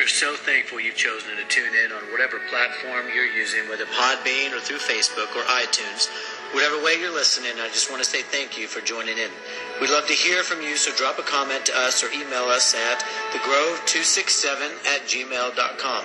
We're so thankful you've chosen to tune in on whatever platform you're using, whether Podbean or through Facebook or iTunes. Whatever way you're listening, I just want to say thank you for joining in. We'd love to hear from you, so drop a comment to us or email us at thegrove267 at gmail.com.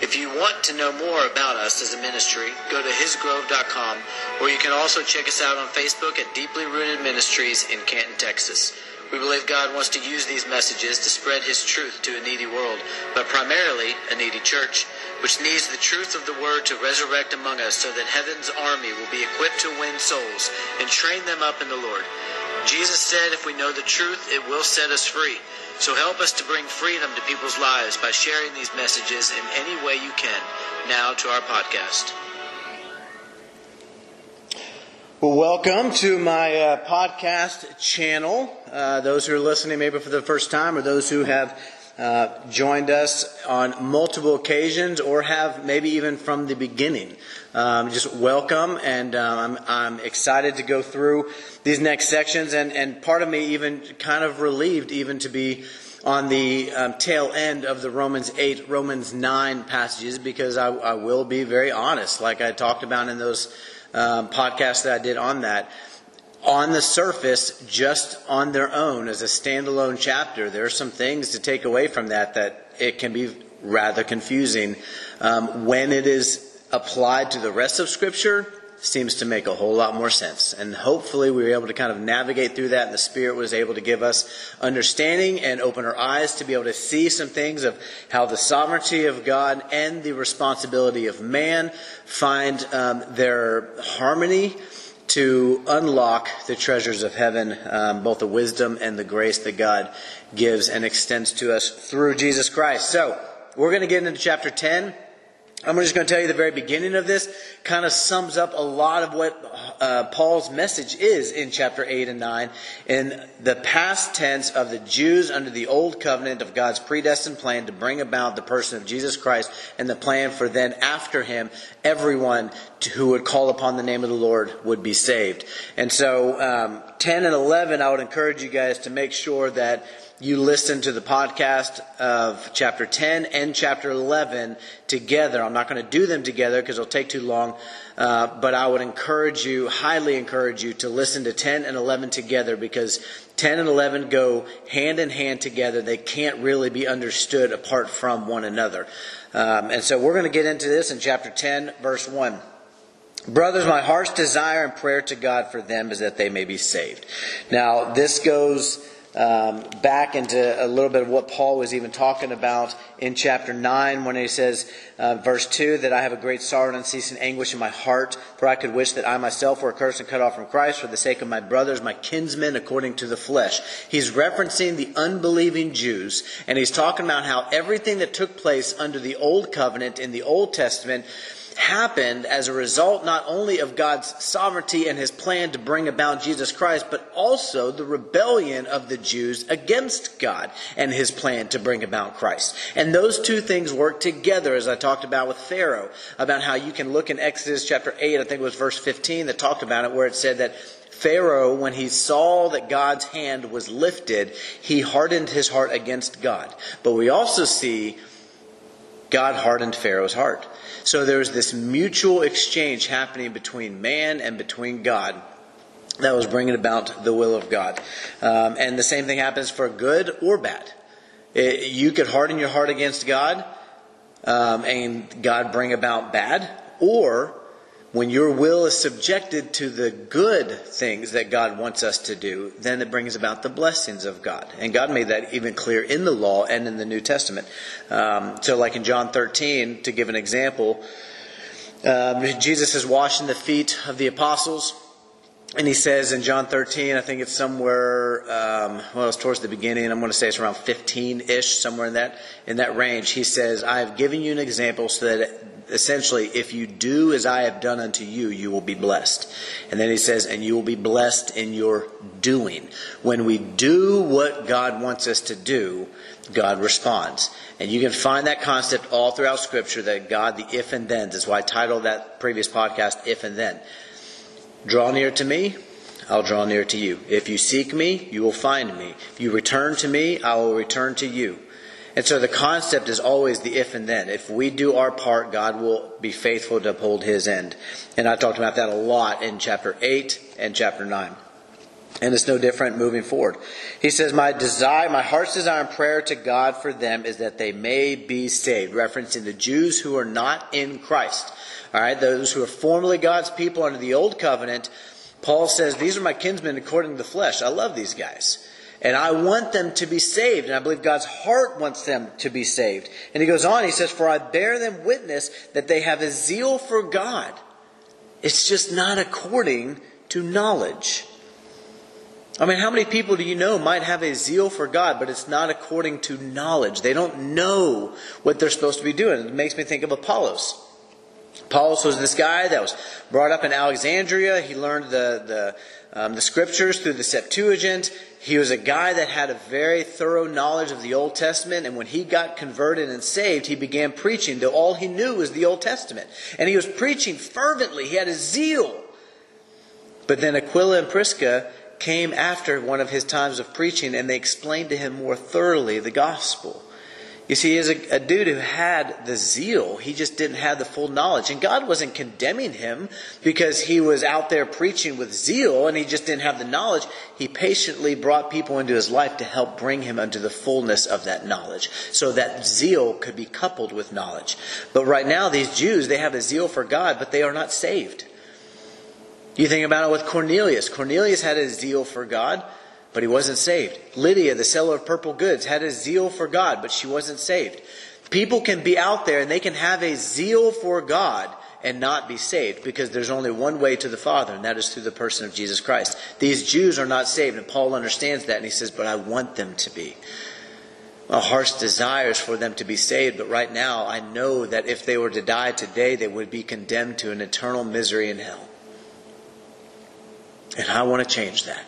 If you want to know more about us as a ministry, go to hisgrove.com, or you can also check us out on Facebook at Deeply Rooted Ministries in Canton, Texas. We believe God wants to use these messages to spread His truth to a needy world, but primarily a needy church, which needs the truth of the Word to resurrect among us so that heaven's army will be equipped to win souls and train them up in the Lord. Jesus said if we know the truth, it will set us free. So help us to bring freedom to people's lives by sharing these messages in any way you can. Now to our podcast. Well, welcome to my uh, podcast channel. Uh, those who are listening maybe for the first time, or those who have uh, joined us on multiple occasions, or have maybe even from the beginning. Um, just welcome, and um, I'm, I'm, excited to go through these next sections, and, and part of me even kind of relieved even to be on the um, tail end of the Romans 8, Romans 9 passages, because I, I will be very honest, like I talked about in those um, podcast that I did on that. On the surface, just on their own as a standalone chapter, there are some things to take away from that that it can be rather confusing. Um, when it is applied to the rest of Scripture, seems to make a whole lot more sense. And hopefully we were able to kind of navigate through that and the Spirit was able to give us understanding and open our eyes to be able to see some things of how the sovereignty of God and the responsibility of man find um, their harmony to unlock the treasures of heaven, um, both the wisdom and the grace that God gives and extends to us through Jesus Christ. So, we're going to get into chapter 10. I'm just going to tell you the very beginning of this kind of sums up a lot of what uh, Paul's message is in chapter 8 and 9 in the past tense of the Jews under the old covenant of God's predestined plan to bring about the person of Jesus Christ and the plan for then after him everyone who would call upon the name of the Lord would be saved. And so um, 10 and 11 I would encourage you guys to make sure that you listen to the podcast of chapter 10 and chapter 11 together. I'm not going to do them together because it'll take too long, uh, but I would encourage you, highly encourage you, to listen to 10 and 11 together because 10 and 11 go hand in hand together. They can't really be understood apart from one another. Um, and so we're going to get into this in chapter 10, verse 1. Brothers, my heart's desire and prayer to God for them is that they may be saved. Now, this goes um, back into a little bit of what Paul was even talking about in chapter 9 when he says, uh, verse 2, that I have a great sorrow and unceasing anguish in my heart, for I could wish that I myself were accursed and cut off from Christ for the sake of my brothers, my kinsmen, according to the flesh. He's referencing the unbelieving Jews, and he's talking about how everything that took place under the Old Covenant in the Old Testament happened as a result not only of God's sovereignty and his plan to bring about Jesus Christ, but also the rebellion of the Jews against God and his plan to bring about Christ. And those two things work together, as I talked about with Pharaoh, about how you can look in Exodus chapter 8, I think it was verse 15 that talked about it, where it said that Pharaoh, when he saw that God's hand was lifted, he hardened his heart against God. But we also see God hardened Pharaoh's heart. So there's this mutual exchange happening between man and between God that was bringing about the will of God. Um, and the same thing happens for good or bad. It, you could harden your heart against God um, and God bring about bad, or when your will is subjected to the good things that God wants us to do, then it brings about the blessings of God. And God made that even clear in the law and in the New Testament. Um, so, like in John 13, to give an example, um, Jesus is washing the feet of the apostles. And he says in John 13, I think it's somewhere, um, well, it's towards the beginning. I'm going to say it's around 15-ish, somewhere in that in that range. He says, "I have given you an example so that essentially, if you do as I have done unto you, you will be blessed. And then he says, and you will be blessed in your doing. When we do what God wants us to do, God responds. And you can find that concept all throughout Scripture that God, the if and then, is why I titled that previous podcast, If and Then. Draw near to me, I'll draw near to you. If you seek me, you will find me. If you return to me, I will return to you. And so the concept is always the if and then. If we do our part, God will be faithful to uphold his end. And I talked about that a lot in chapter 8 and chapter 9. And it's no different moving forward. He says, My desire, my heart's desire and prayer to God for them is that they may be saved, referencing the Jews who are not in Christ. All right, those who are formerly God's people under the old covenant. Paul says, These are my kinsmen according to the flesh. I love these guys. And I want them to be saved. And I believe God's heart wants them to be saved. And he goes on, he says, For I bear them witness that they have a zeal for God. It's just not according to knowledge. I mean, how many people do you know might have a zeal for God, but it's not according to knowledge? They don't know what they're supposed to be doing. It makes me think of Apollos. Apollos was this guy that was brought up in Alexandria. He learned the, the, um, the scriptures through the Septuagint. He was a guy that had a very thorough knowledge of the Old Testament, and when he got converted and saved, he began preaching, though all he knew was the Old Testament. And he was preaching fervently, he had a zeal. But then Aquila and Prisca came after one of his times of preaching, and they explained to him more thoroughly the gospel. You see, as a, a, dude who had the zeal, he just didn't have the full knowledge. And God wasn't condemning him because he was out there preaching with zeal and he just didn't have the knowledge. He patiently brought people into his life to help bring him unto the fullness of that knowledge so that zeal could be coupled with knowledge. But right now, these Jews, they have a zeal for God, but they are not saved. You think about it with Cornelius. Cornelius had a zeal for God but he wasn't saved. Lydia, the seller of purple goods, had a zeal for God, but she wasn't saved. People can be out there and they can have a zeal for God and not be saved because there's only one way to the Father, and that is through the person of Jesus Christ. These Jews are not saved, and Paul understands that, and he says, But I want them to be. My heart's desires for them to be saved, but right now I know that if they were to die today, they would be condemned to an eternal misery in hell. And I want to change that.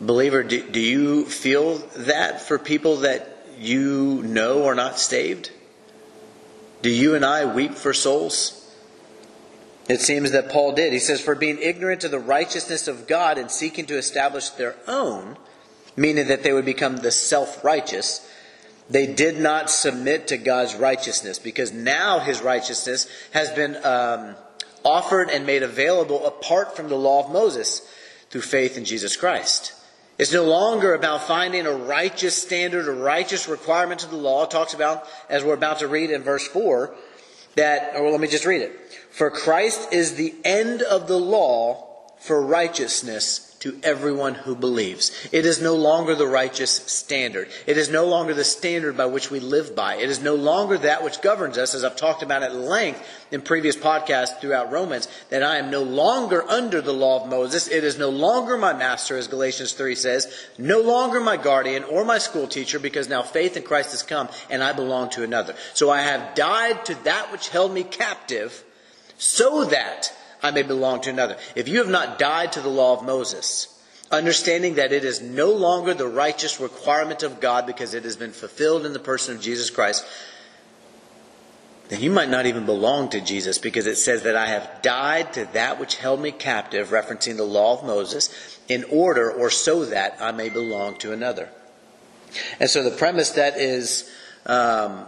Believer, do, do you feel that for people that you know are not saved? Do you and I weep for souls? It seems that Paul did. He says, For being ignorant of the righteousness of God and seeking to establish their own, meaning that they would become the self righteous, they did not submit to God's righteousness because now his righteousness has been um, offered and made available apart from the law of Moses through faith in Jesus Christ. It's no longer about finding a righteous standard, a righteous requirement of the law. It talks about, as we're about to read in verse 4, that, oh, or let me just read it. For Christ is the end of the law for righteousness to everyone who believes. It is no longer the righteous standard. It is no longer the standard by which we live by. It is no longer that which governs us, as I've talked about at length in previous podcasts throughout Romans, that I am no longer under the law of Moses. It is no longer my master, as Galatians 3 says, no longer my guardian or my school teacher, because now faith in Christ has come and I belong to another. So I have died to that which held me captive so that I may belong to another. If you have not died to the law of Moses, understanding that it is no longer the righteous requirement of God because it has been fulfilled in the person of Jesus Christ, then you might not even belong to Jesus because it says that I have died to that which held me captive, referencing the law of Moses, in order or so that I may belong to another. And so the premise that is um,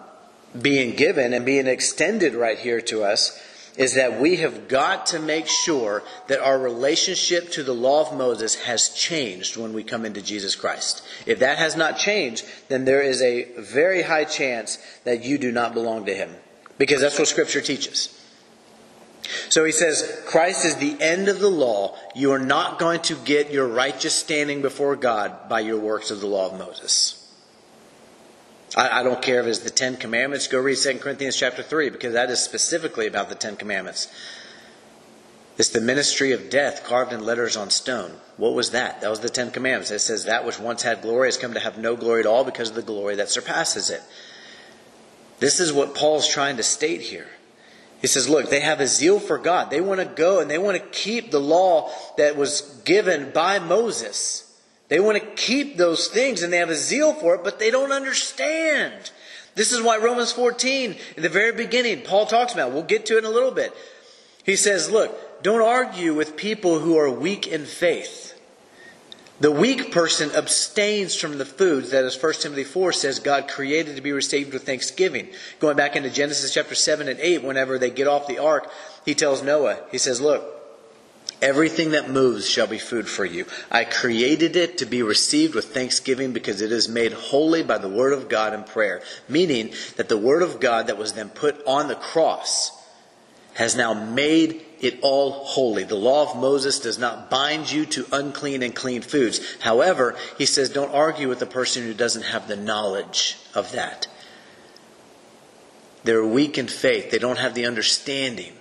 being given and being extended right here to us is that we have got to make sure that our relationship to the law of Moses has changed when we come into Jesus Christ. If that has not changed, then there is a very high chance that you do not belong to him. Because that's what Scripture teaches. So he says, Christ is the end of the law. You are not going to get your righteous standing before God by your works of the law of Moses. I, I don't care if it's the Ten Commandments. Go read 2 Corinthians chapter 3 because that is specifically about the Ten Commandments. It's the ministry of death carved in letters on stone. What was that? That was the Ten Commandments. It says that which once had glory has come to have no glory at all because of the glory that surpasses it. This is what Paul's trying to state here. He says, look, they have a zeal for God. They want to go and they want to keep the law that was given by Moses. They want to keep those things and they have a zeal for it, but they don't understand. This is why Romans 14, in the very beginning, Paul talks about. We'll get to it in a little bit. He says, look, don't argue with people who are weak in faith. The weak person abstains from the foods that, as 1 Timothy 4 says, God created to be received with thanksgiving. Going back into Genesis chapter 7 and 8, whenever they get off the ark, he tells Noah, he says, Look, everything that moves shall be food for you. I created it to be received with thanksgiving because it is made holy by the word of God and prayer. Meaning that the word of God that was then put on the cross has now made it all holy. The law of Moses does not bind you to unclean and clean foods. However, he says don't argue with the person who doesn't have the knowledge of that. They're weak in faith. They don't have the understanding.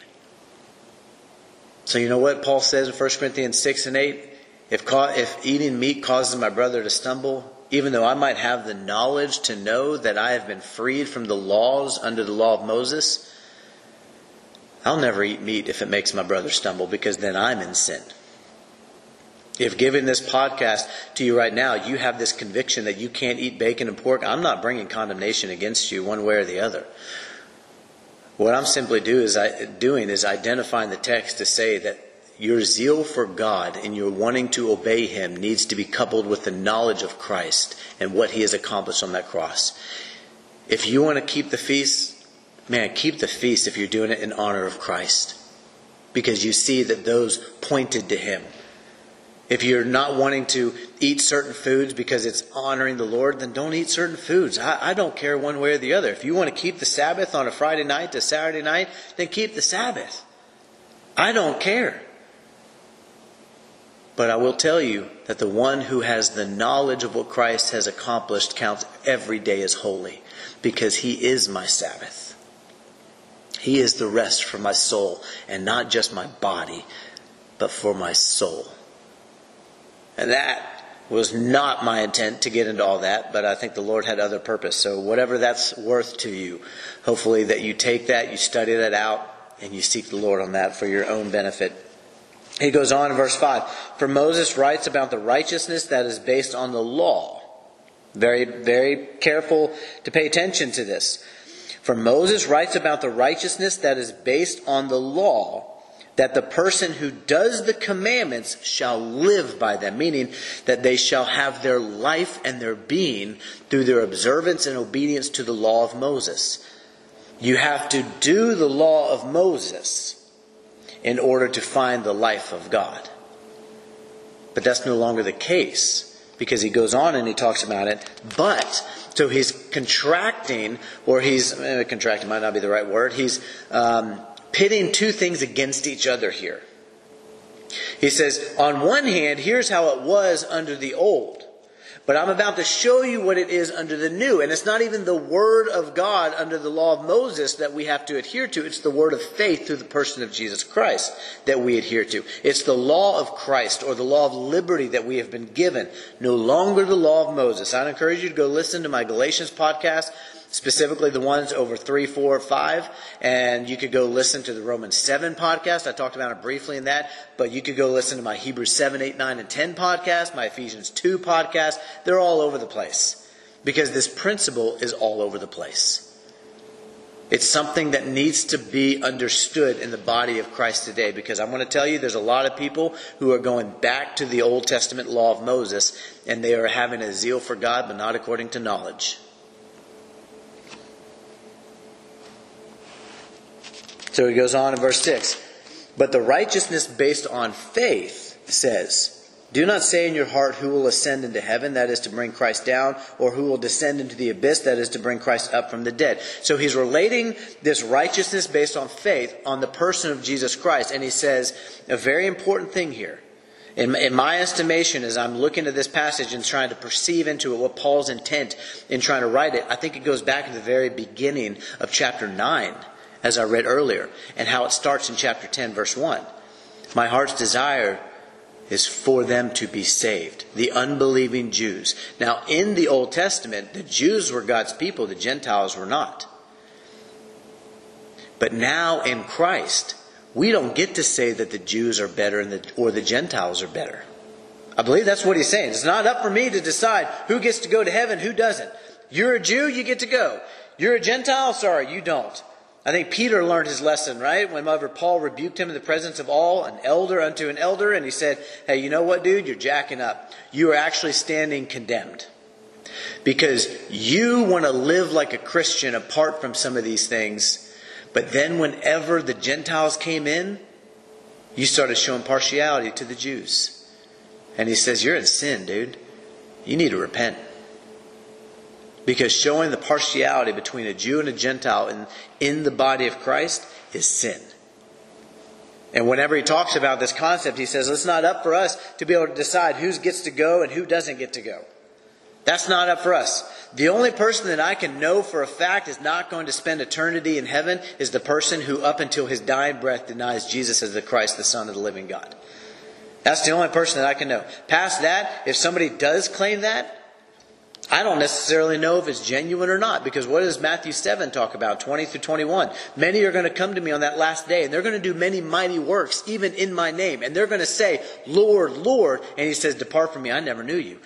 So you know what Paul says in 1 Corinthians 6 and 8? If, if eating meat causes my brother to stumble, even though I might have the knowledge to know that I have been freed from the laws under the law of Moses, I'll never eat meat if it makes my brother stumble because then I'm in sin. If giving this podcast to you right now, you have this conviction that you can't eat bacon and pork, I'm not bringing condemnation against you one way or the other. What I'm simply do is I, doing is identifying the text to say that your zeal for God and your wanting to obey Him needs to be coupled with the knowledge of Christ and what He has accomplished on that cross. If you want to keep the feast, man, keep the feast if you're doing it in honor of Christ. Because you see that those pointed to Him. If you're not wanting to eat certain foods because it's honoring the Lord, then don't eat certain foods. I, I, don't care one way or the other. If you want to keep the Sabbath on a Friday night to Saturday night, then keep the Sabbath. I don't care. But I will tell you that the one who has the knowledge of what Christ has accomplished counts every day as holy because he is my Sabbath. He is the rest for my soul, and not just my body, but for my soul. And that was not my intent to get into all that, but I think the Lord had other purpose. So whatever that's worth to you, hopefully that you take that, you study that out, and you seek the Lord on that for your own benefit. He goes on in verse 5 For Moses writes about the righteousness that is based on the law. Very, very careful to pay attention to this. For Moses writes about the righteousness that is based on the law, that the person who does the commandments shall live by them, meaning that they shall have their life and their being through their observance and obedience to the law of Moses. You have to do the law of Moses in order to find the life of God. But that's no longer the case because he goes on and he talks about it. But so he's contracting, or he's eh, contracting might not be the right word. He's um, pitting two things against each other here. He says, on one hand, here's how it was under the old. But I'm about to show you what it is under the new. And it's not even the word of God under the law of Moses that we have to adhere to. It's the word of faith through the person of Jesus Christ that we adhere to. It's the law of Christ or the law of liberty that we have been given. No longer the law of Moses. I'd encourage you to go listen to my Galatians podcast specifically the ones over three, four, five. And you could go listen to the Romans 7 podcast. I talked about it briefly in that. But you could go listen to my Hebrews 7, 8, 9, and 10 podcast, my Ephesians 2 podcast. They're all over the place because this principle is all over the place. It's something that needs to be understood in the body of Christ today because I'm going to tell you there's a lot of people who are going back to the Old Testament law of Moses and they are having a zeal for God but not according to knowledge. So he goes on in verse 6. But the righteousness based on faith says, Do not say in your heart, Who will ascend into heaven, that is to bring Christ down, or who will descend into the abyss, that is to bring Christ up from the dead. So he's relating this righteousness based on faith on the person of Jesus Christ. And he says a very important thing here. In, in, my estimation, as I'm looking at this passage and trying to perceive into it what Paul's intent in trying to write it, I think it goes back to the very beginning of chapter 9 as I read earlier, and how it starts in chapter 10, verse 1. My heart's desire is for them to be saved, the unbelieving Jews. Now, in the Old Testament, the Jews were God's people, the Gentiles were not. But now in Christ, we don't get to say that the Jews are better the, or the Gentiles are better. I believe that's what he's saying. It's not up for me to decide who gets to go to heaven, who doesn't. You're a Jew, you get to go. You're a Gentile, sorry, you don't. I think Peter learned his lesson, right? Whenever Paul rebuked him in the presence of all, an elder unto an elder, and he said, Hey, you know what, dude? You're jacking up. You are actually standing condemned. Because you want to live like a Christian apart from some of these things. But then, whenever the Gentiles came in, you started showing partiality to the Jews. And he says, You're in sin, dude. You need to repent. Because showing the partiality between a Jew and a Gentile in, in the body of Christ is sin. And whenever he talks about this concept, he says, it's not up for us to be able to decide who gets to go and who doesn't get to go. That's not up for us. The only person that I can know for a fact is not going to spend eternity in heaven is the person who, up until his dying breath, denies Jesus as the Christ, the Son of the living God. That's the only person that I can know. Past that, if somebody does claim that, I don't necessarily know if it's genuine or not because what does Matthew 7 talk about, 20 through 21? Many are going to come to me on that last day and they're going to do many mighty works, even in my name. And they're going to say, Lord, Lord. And he says, Depart from me, I never knew you.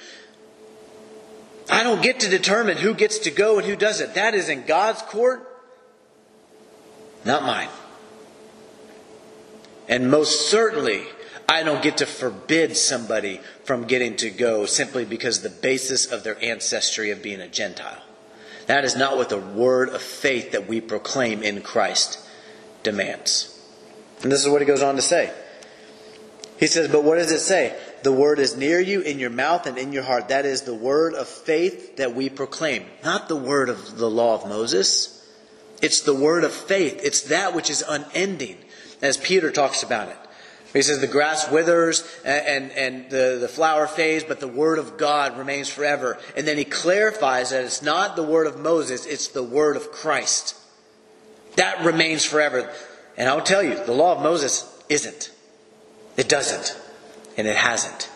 I don't get to determine who gets to go and who doesn't. That is in God's court, not mine. And most certainly, I don't get to forbid somebody from getting to go simply because the basis of their ancestry of being a Gentile. That is not what the word of faith that we proclaim in Christ demands. And this is what he goes on to say. He says, But what does it say? The word is near you, in your mouth and in your heart. That is the word of faith that we proclaim, not the word of the law of Moses. It's the word of faith. It's that which is unending, as Peter talks about it. He says the grass withers and, and, and, the, the flower fades, but the word of God remains forever. And then he clarifies that it's not the word of Moses, it's the word of Christ. That remains forever. And I'll tell you, the law of Moses isn't. It doesn't. And it hasn't.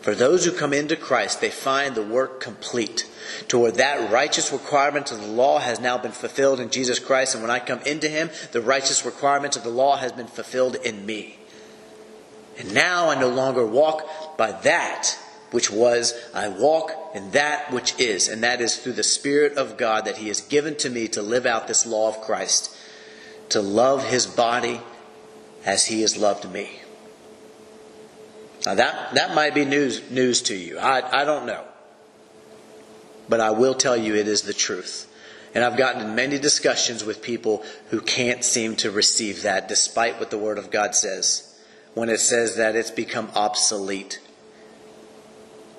For those who come into Christ, they find the work complete. To where that righteous requirement of the law has now been fulfilled in Jesus Christ. And when I come into Him, the righteous requirement of the law has been fulfilled in me. And now I no longer walk by that which was, I walk in that which is, and that is through the Spirit of God that He has given to me to live out this law of Christ, to love His body as He has loved me. Now that, that might be news, news to you. I, I don't know. But I will tell you it is the truth. And I've gotten in many discussions with people who can't seem to receive that despite what the Word of God says when it says that it's become obsolete.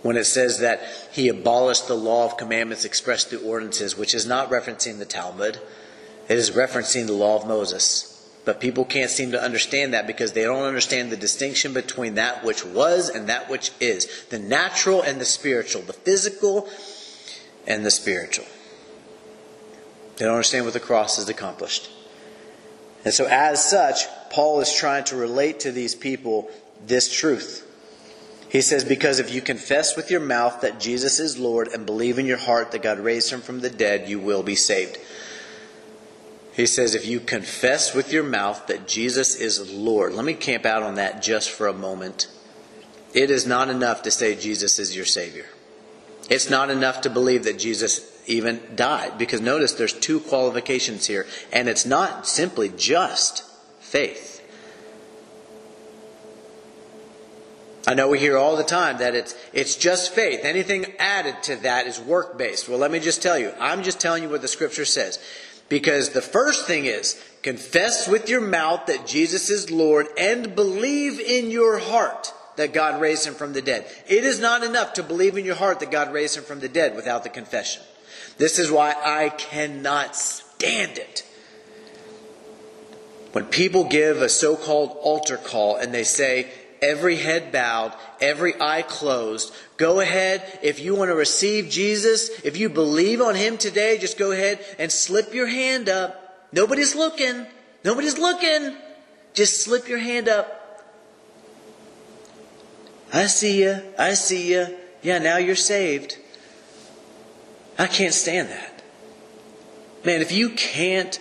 When it says that he abolished the law of commandments expressed through ordinances, which is not referencing the Talmud, it is referencing the law of Moses. But people can't seem to understand that because they don't understand the distinction between that which was and that which is the natural and the spiritual, the physical and the spiritual. They don't understand what the cross has accomplished. And so, as such, Paul is trying to relate to these people this truth. He says, Because if you confess with your mouth that Jesus is Lord and believe in your heart that God raised him from the dead, you will be saved. He says, If you confess with your mouth that Jesus is Lord, let me camp out on that just for a moment. It is not enough to say Jesus is your Savior. It's not enough to believe that Jesus even died. Because notice there's two qualifications here. And it's not simply just faith. I know we hear all the time that it's, it's just faith. Anything added to that is work based. Well, let me just tell you. I'm just telling you what the scripture says. Because the first thing is confess with your mouth that Jesus is Lord and believe in your heart that God raised him from the dead. It is not enough to believe in your heart that God raised him from the dead without the confession. This is why I cannot stand it. When people give a so called altar call and they say, every head bowed, every eye closed, go ahead. If you want to receive Jesus, if you believe on Him today, just go ahead and slip your hand up. Nobody's looking. Nobody's looking. Just slip your hand up. I see you. I see you. Yeah, now you're saved. I can't stand that. Man, if you can't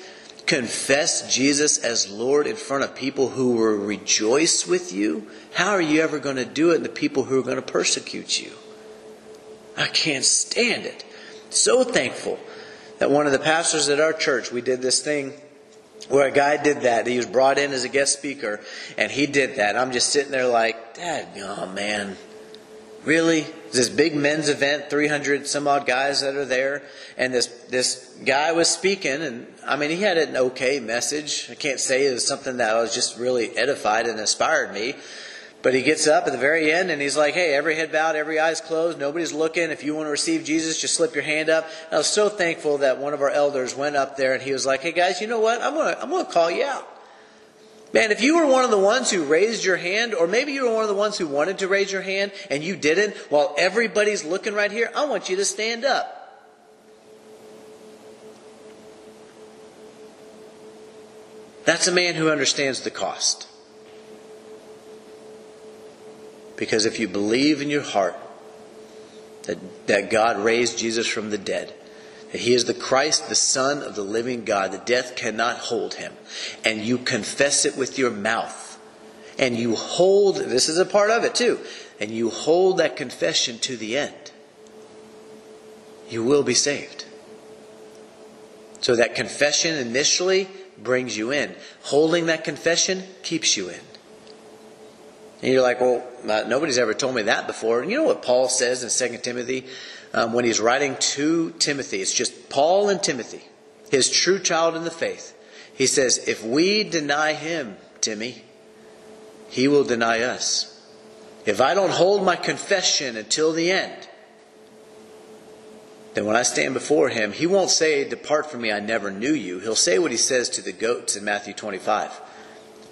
confess Jesus as Lord in front of people who will rejoice with you, how are you ever going to do it in the people who are going to persecute you? I can't stand it. So thankful that one of the pastors at our church, we did this thing where a guy did that. He was brought in as a guest speaker, and he did that. I'm just sitting there like, Dad, oh man, really? This big men's event, 300 some odd guys that are there, and this this guy was speaking, and I mean, he had an okay message. I can't say it was something that was just really edified and inspired me. But he gets up at the very end and he's like, hey, every head bowed, every eye's closed, nobody's looking. If you want to receive Jesus, just slip your hand up. And I was so thankful that one of our elders went up there and he was like, hey guys, you know what? I'm to, I'm to call you out. Man, if you were one of the ones who raised your hand, or maybe you were one of the ones who wanted to raise your hand and you didn't, while everybody's looking right here, I want you to stand up. That's a man who understands the cost. Because if you believe in your heart that, that God raised Jesus from the dead, that he is the Christ, the Son of the living God, that death cannot hold him, and you confess it with your mouth, and you hold, this is a part of it too, and you hold that confession to the end, you will be saved. So that confession initially brings you in. Holding that confession keeps you in. And you're like, well, uh, nobody's ever told me that before. And you know what Paul says in 2 Timothy um, when he's writing to Timothy? It's just Paul and Timothy, his true child in the faith. He says, if we deny him, Timmy, he will deny us. If I don't hold my confession until the end, then when I stand before him, he won't say, Depart from me, I never knew you. He'll say what he says to the goats in Matthew 25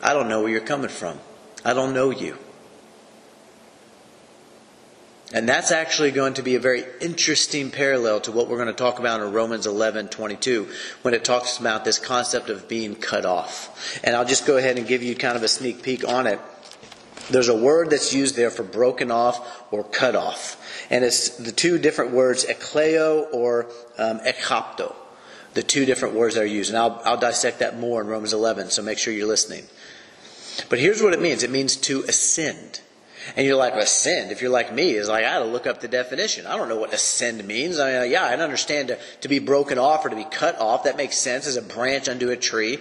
I don't know where you're coming from. I don't know you. And that's actually going to be a very interesting parallel to what we're going to talk about in Romans 11 22 when it talks about this concept of being cut off. And I'll just go ahead and give you kind of a sneak peek on it. There's a word that's used there for broken off or cut off. And it's the two different words, ekleo or um, ekapto. The two different words that are used. And I'll, I'll dissect that more in Romans 11, so make sure you're listening. But here's what it means it means to ascend. And you're like, ascend? If you're like me, is like, I had to look up the definition. I don't know what ascend means. I mean, yeah, I understand to, to be broken off or to be cut off. That makes sense as a branch unto a tree.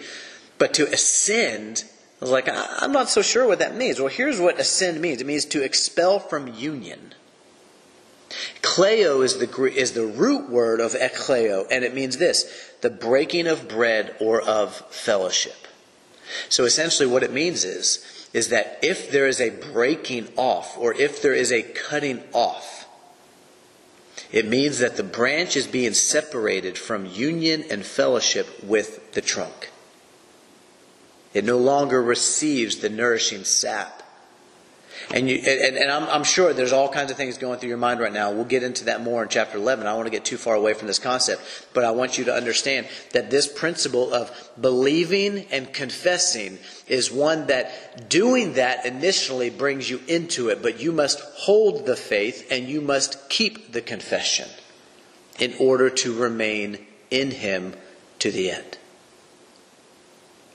But to ascend, I was like, I'm not so sure what that means. Well, here's what ascend means it means to expel from union. Kleo is the, is the root word of ekleo, and it means this the breaking of bread or of fellowship. So essentially, what it means is, is that if there is a breaking off or if there is a cutting off, it means that the branch is being separated from union and fellowship with the trunk. It no longer receives the nourishing sap and, you, and, and I'm, I'm, sure there's all kinds of things going through your mind right now. We'll get into that more in chapter 11. I don't want to get too far away from this concept, but I want you to understand that this principle of believing and confessing is one that doing that initially brings you into it, but you must hold the faith and you must keep the confession in order to remain in Him to the end.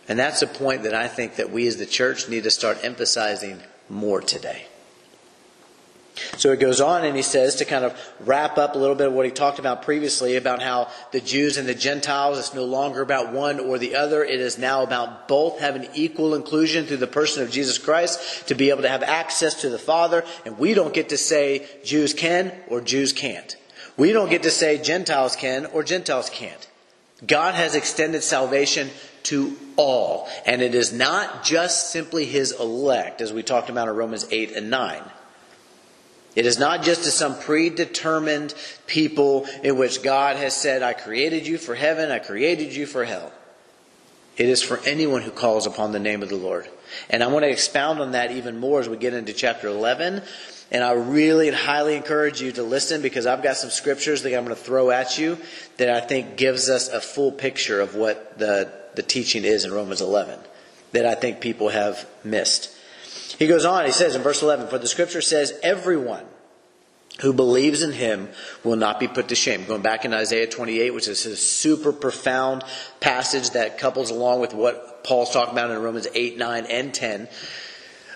And that's a point that I think that we as the church need to start emphasizing more today. So it goes on and he says to kind of wrap up a little bit of what he talked about previously about how the Jews and the Gentiles, it's no longer about one or the other. It is now about both having equal inclusion through the person of Jesus Christ to be able to have access to the Father. And we don't get to say Jews can or Jews can't. We don't get to say Gentiles can or Gentiles can't. God has extended salvation to all. And it is not just simply his elect, as we talked about in Romans 8 and 9. It is not just to some predetermined people in which God has said, I created you for heaven, I created you for hell. It is for anyone who calls upon the name of the Lord. And I want to expound on that even more as we get into chapter 11. And I really and highly encourage you to listen because I've got some scriptures that I'm going to throw at you that I think gives us a full picture of what the the teaching is in Romans 11 that I think people have missed. He goes on, he says in verse 11, For the scripture says, Everyone who believes in him will not be put to shame. Going back in Isaiah 28, which is a super profound passage that couples along with what Paul's talking about in Romans 8, 9, and 10.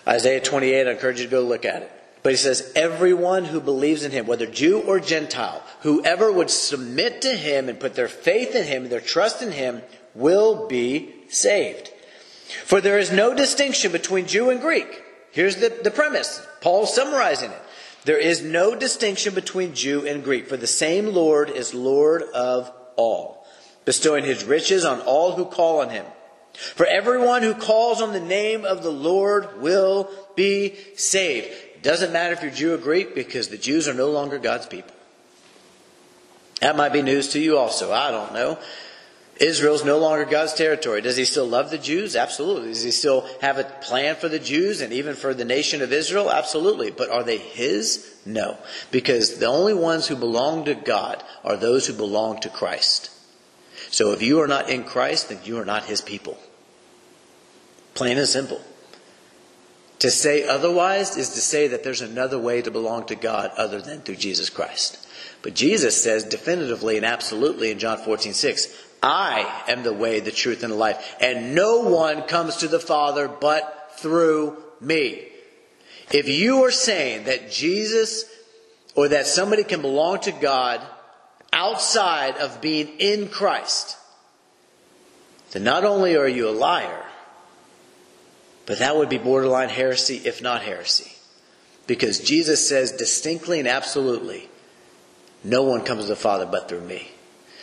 Isaiah 28, I encourage you to go look at it. But he says, everyone who believes in him, whether Jew or Gentile, whoever would submit to him and put their faith in him, their trust in him, will be saved. For there is no distinction between Jew and Greek. Here's the, the premise. Paul's summarizing it. There is no distinction between Jew and Greek, for the same Lord is Lord of all, bestowing his riches on all who call on him. For everyone who calls on the name of the Lord will be saved. Doesn't matter if you're Jew or Greek because the Jews are no longer God's people. That might be news to you also. I don't know. Israel's no longer God's territory. Does he still love the Jews? Absolutely. Does he still have a plan for the Jews and even for the nation of Israel? Absolutely. But are they his? No. Because the only ones who belong to God are those who belong to Christ. So if you are not in Christ, then you are not his people. Plain and simple. To say otherwise is to say that there's another way to belong to God other than through Jesus Christ. But Jesus says definitively and absolutely in John 14, 6, I am the way, the truth, and the life. And no one comes to the Father but through me. If you are saying that Jesus or that somebody can belong to God outside of being in Christ, then not only are you a liar, but that would be borderline heresy, if not heresy. Because Jesus says distinctly and absolutely, no one comes to the Father but through me.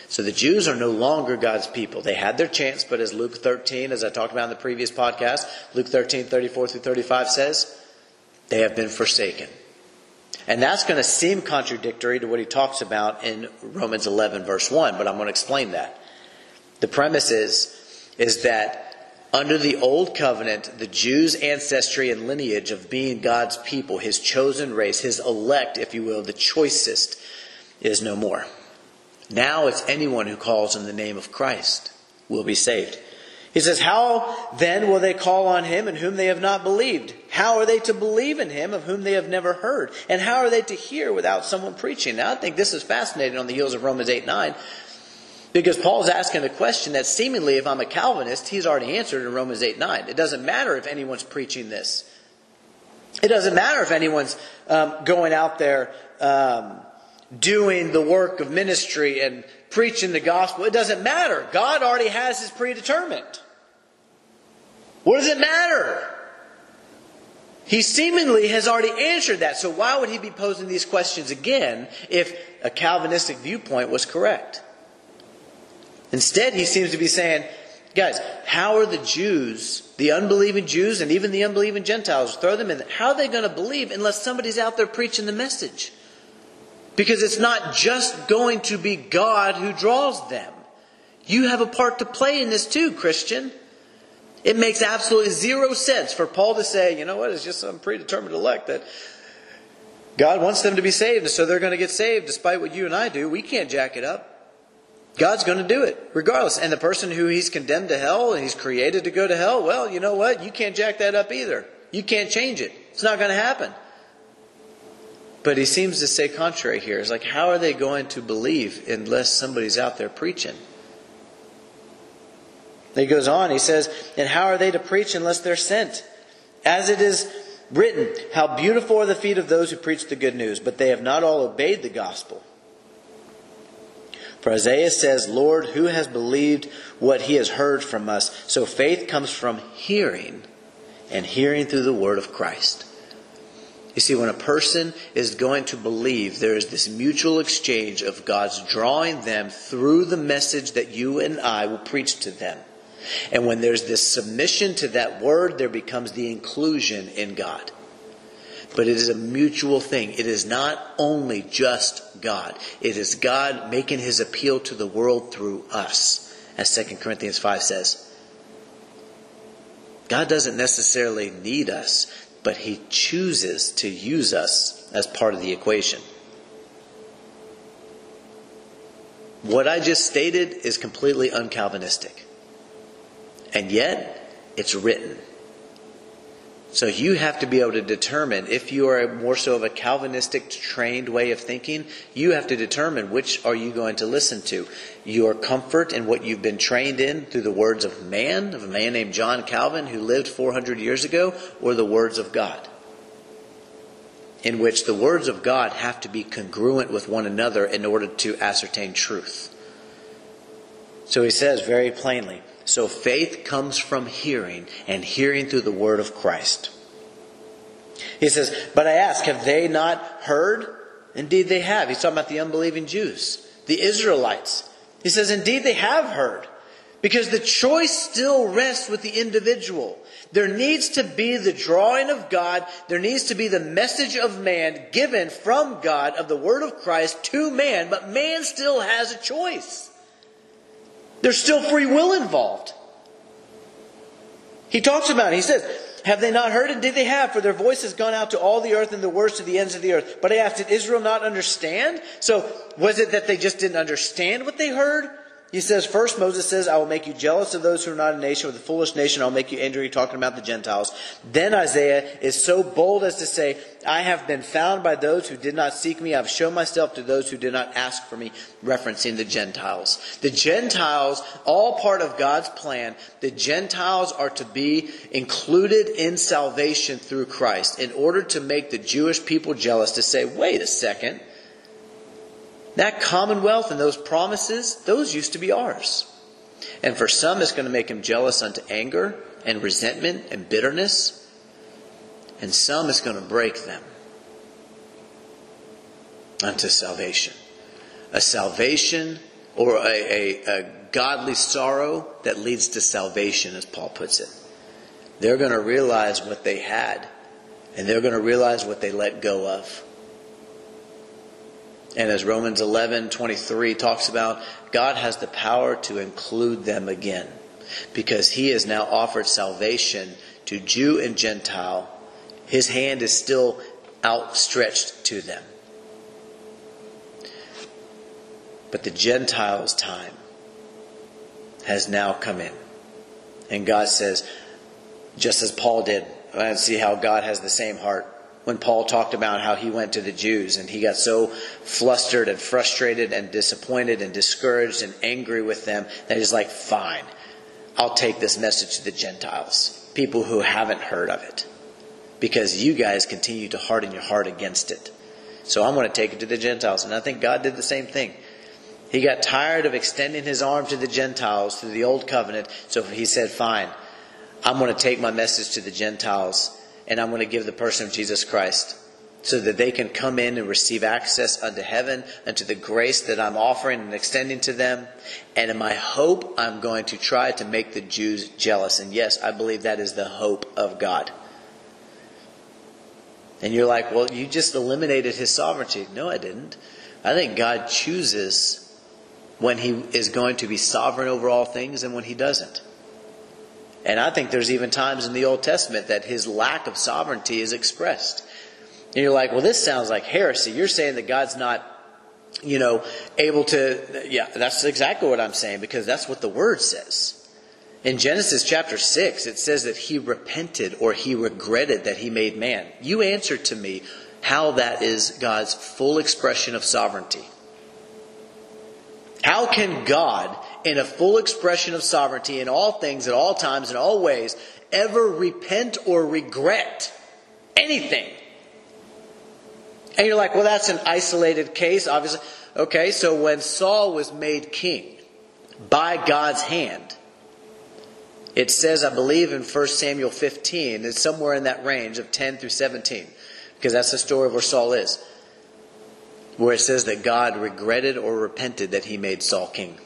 So the Jews are no longer God's people. They had their chance, but as Luke 13, as I talked about in the previous podcast, Luke 13, 34 through 35 says, they have been forsaken. And that's going to seem contradictory to what he talks about in Romans 11, verse 1, but I'm going to explain that. The premise is, is that under the old covenant, the Jews' ancestry and lineage of being God's people, his chosen race, his elect, if you will, the choicest, is no more. Now it's anyone who calls in the name of Christ will be saved. He says, How then will they call on him in whom they have not believed? How are they to believe in him of whom they have never heard? And how are they to hear without someone preaching? Now I think this is fascinating on the heels of Romans 8 9. Because Paul's asking a question that seemingly, if I'm a Calvinist, he's already answered in Romans 8 9. It doesn't matter if anyone's preaching this. It doesn't matter if anyone's um, going out there um, doing the work of ministry and preaching the gospel. It doesn't matter. God already has his predetermined. What does it matter? He seemingly has already answered that. So why would he be posing these questions again if a Calvinistic viewpoint was correct? Instead, he seems to be saying, guys, how are the Jews, the unbelieving Jews and even the unbelieving Gentiles, throw them in, how are they going to believe unless somebody's out there preaching the message? Because it's not just going to be God who draws them. You have a part to play in this too, Christian. It makes absolutely zero sense for Paul to say, you know what, it's just some predetermined elect that God wants them to be saved, and so they're going to get saved despite what you and I do. We can't jack it up. God's going to do it regardless. And the person who he's condemned to hell and he's created to go to hell, well, you know what? You can't jack that up either. You can't change it. It's not going to happen. But he seems to say contrary here. It's like, how are they going to believe unless somebody's out there preaching? He goes on, he says, and how are they to preach unless they're sent? As it is written, how beautiful are the feet of those who preach the good news, but they have not all obeyed the gospel. For Isaiah says, Lord, who has believed what he has heard from us? So faith comes from hearing, and hearing through the word of Christ. You see, when a person is going to believe, there is this mutual exchange of God's drawing them through the message that you and I will preach to them. And when there's this submission to that word, there becomes the inclusion in God. But it is a mutual thing. It is not only just God. It is God making his appeal to the world through us, as 2 Corinthians 5 says. God doesn't necessarily need us but he chooses to use us as part of the equation. What I just stated is completely uncalvinistic. And yet, it's written. So you have to be able to determine if you are more so of a Calvinistic trained way of thinking, you have to determine which are you going to listen to. Your comfort and what you've been trained in through the words of man, of a man named John Calvin who lived 400 years ago, or the words of God. in which the words of God have to be congruent with one another in order to ascertain truth. So he says very plainly so faith comes from hearing, and hearing through the word of Christ. He says, But I ask, have they not heard? Indeed, they have. He's talking about the unbelieving Jews, the Israelites. He says, Indeed, they have heard. Because the choice still rests with the individual. There needs to be the drawing of God. There needs to be the message of man given from God of the word of Christ to man, but man still has a choice. There's still free will involved. He talks about it. He says, have they not heard? And did they have? For their voice has gone out to all the earth and the words to the ends of the earth. But I asked, did Israel not understand? So was it that they just didn't understand what they heard? He says, first, Moses says, I will make you jealous of those who are not a nation. With a foolish nation, I'll make you angry, talking about the Gentiles. Then Isaiah is so bold as to say, I have been found by those who did not seek me. I've shown myself to those who did not ask for me, referencing the Gentiles. The Gentiles, all part of God's plan, the Gentiles are to be included in salvation through Christ in order to make the Jewish people jealous to say, wait a second. That commonwealth and those promises, those used to be ours. And for some, it's going to make them jealous unto anger and resentment and bitterness. And some, it's going to break them unto salvation. A salvation or a, a, a godly sorrow that leads to salvation, as Paul puts it. They're going to realize what they had, and they're going to realize what they let go of. And as Romans 11 23 talks about, God has the power to include them again because he has now offered salvation to Jew and Gentile. His hand is still outstretched to them. But the Gentiles' time has now come in. And God says, just as Paul did, I see how God has the same heart when Paul talked about how he went to the Jews and he got so flustered and frustrated and disappointed and discouraged and angry with them that he's like, fine, I'll take this message to the Gentiles, people who haven't heard of it, because you guys continue to harden your heart against it. So I'm going to take it to the Gentiles. And I think God did the same thing. He got tired of extending his arm to the Gentiles through the old covenant, so he said, fine, I'm going to take my message to the Gentiles and I'm going to give the person of Jesus Christ so that they can come in and receive access unto heaven and to the grace that I'm offering and extending to them. And in my hope, I'm going to try to make the Jews jealous. And yes, I believe that is the hope of God. And you're like, well, you just eliminated his sovereignty. No, I didn't. I think God chooses when he is going to be sovereign over all things and when he doesn't. And I think there's even times in the Old Testament that his lack of sovereignty is expressed. And you're like, well, this sounds like heresy. You're saying that God's not, you know, able to. Yeah, that's exactly what I'm saying because that's what the word says. In Genesis chapter 6, it says that he repented or he regretted that he made man. You answer to me how that is God's full expression of sovereignty. How can God in a full expression of sovereignty in all things, at all times, in all ways, ever repent or regret anything. And you're like, well, that's an isolated case, obviously. Okay, so when Saul was made king by God's hand, it says, I believe in 1 Samuel 15, it's somewhere in that range of 10 through 17, because that's the story of where Saul is, where it says that God regretted or repented that he made Saul king.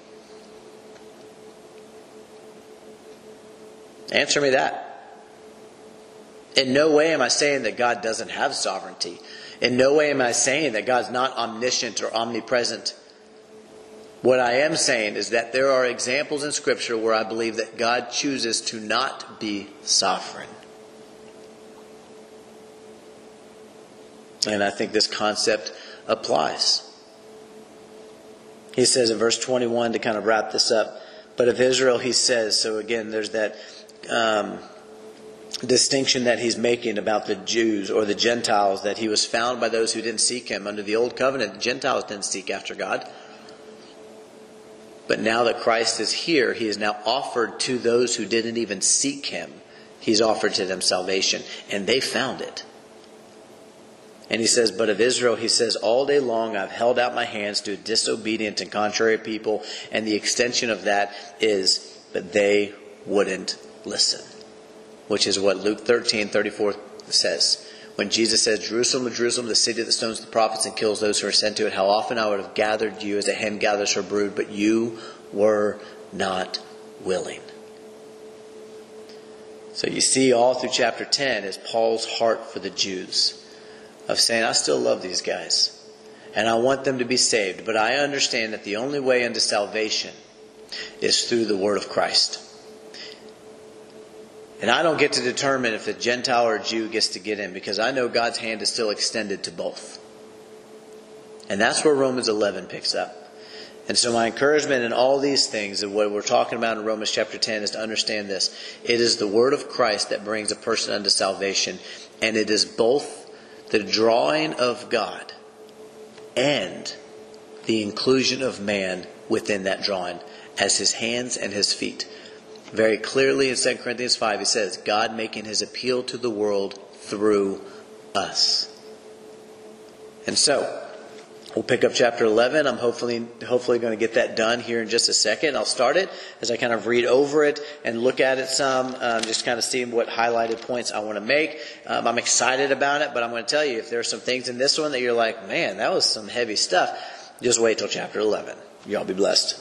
Answer me that. In no way am I saying that God doesn't have sovereignty. In no way am I saying that God's not omniscient or omnipresent. What I am saying is that there are examples in Scripture where I believe that God chooses to not be sovereign. And I think this concept applies. He says in verse 21 to kind of wrap this up, but of Israel he says, so again, there's that um, distinction that he's making about the Jews or the Gentiles, that he was found by those who didn't seek him. Under the old covenant, the Gentiles didn't seek after God. But now that Christ is here, he is now offered to those who didn't even seek him. He's offered to them salvation, and they found it. And he says, But of Israel, he says, All day long I've held out my hands to disobedient and contrary people. And the extension of that is, But they wouldn't listen. Which is what Luke 13, 34 says. When Jesus says, Jerusalem, Jerusalem, the city that stones the prophets and kills those who are sent to it, how often I would have gathered you as a hen gathers her brood, but you were not willing. So you see all through chapter 10 is Paul's heart for the Jews of saying, I still love these guys and I want them to be saved, but I understand that the only way into salvation is through the word of Christ. And I don't get to determine if a Gentile or a Jew gets to get in because I know God's hand is still extended to both. And that's where Romans 11 picks up. And so, my encouragement in all these things, and what we're talking about in Romans chapter 10, is to understand this. It is the word of Christ that brings a person unto salvation, and it is both the drawing of God and the inclusion of man within that drawing as his hands and his feet. Very clearly in 2 Corinthians 5, he says, God making his appeal to the world through us. And so, We'll pick up chapter 11. I'm hopefully, hopefully going to get that done here in just a second. I'll start it as I kind of read over it and look at it some, um, just kind of seeing what highlighted points I want to make. Um, I'm excited about it, but I'm going to tell you if there are some things in this one that you're like, man, that was some heavy stuff, just wait till chapter 11. Y'all be blessed.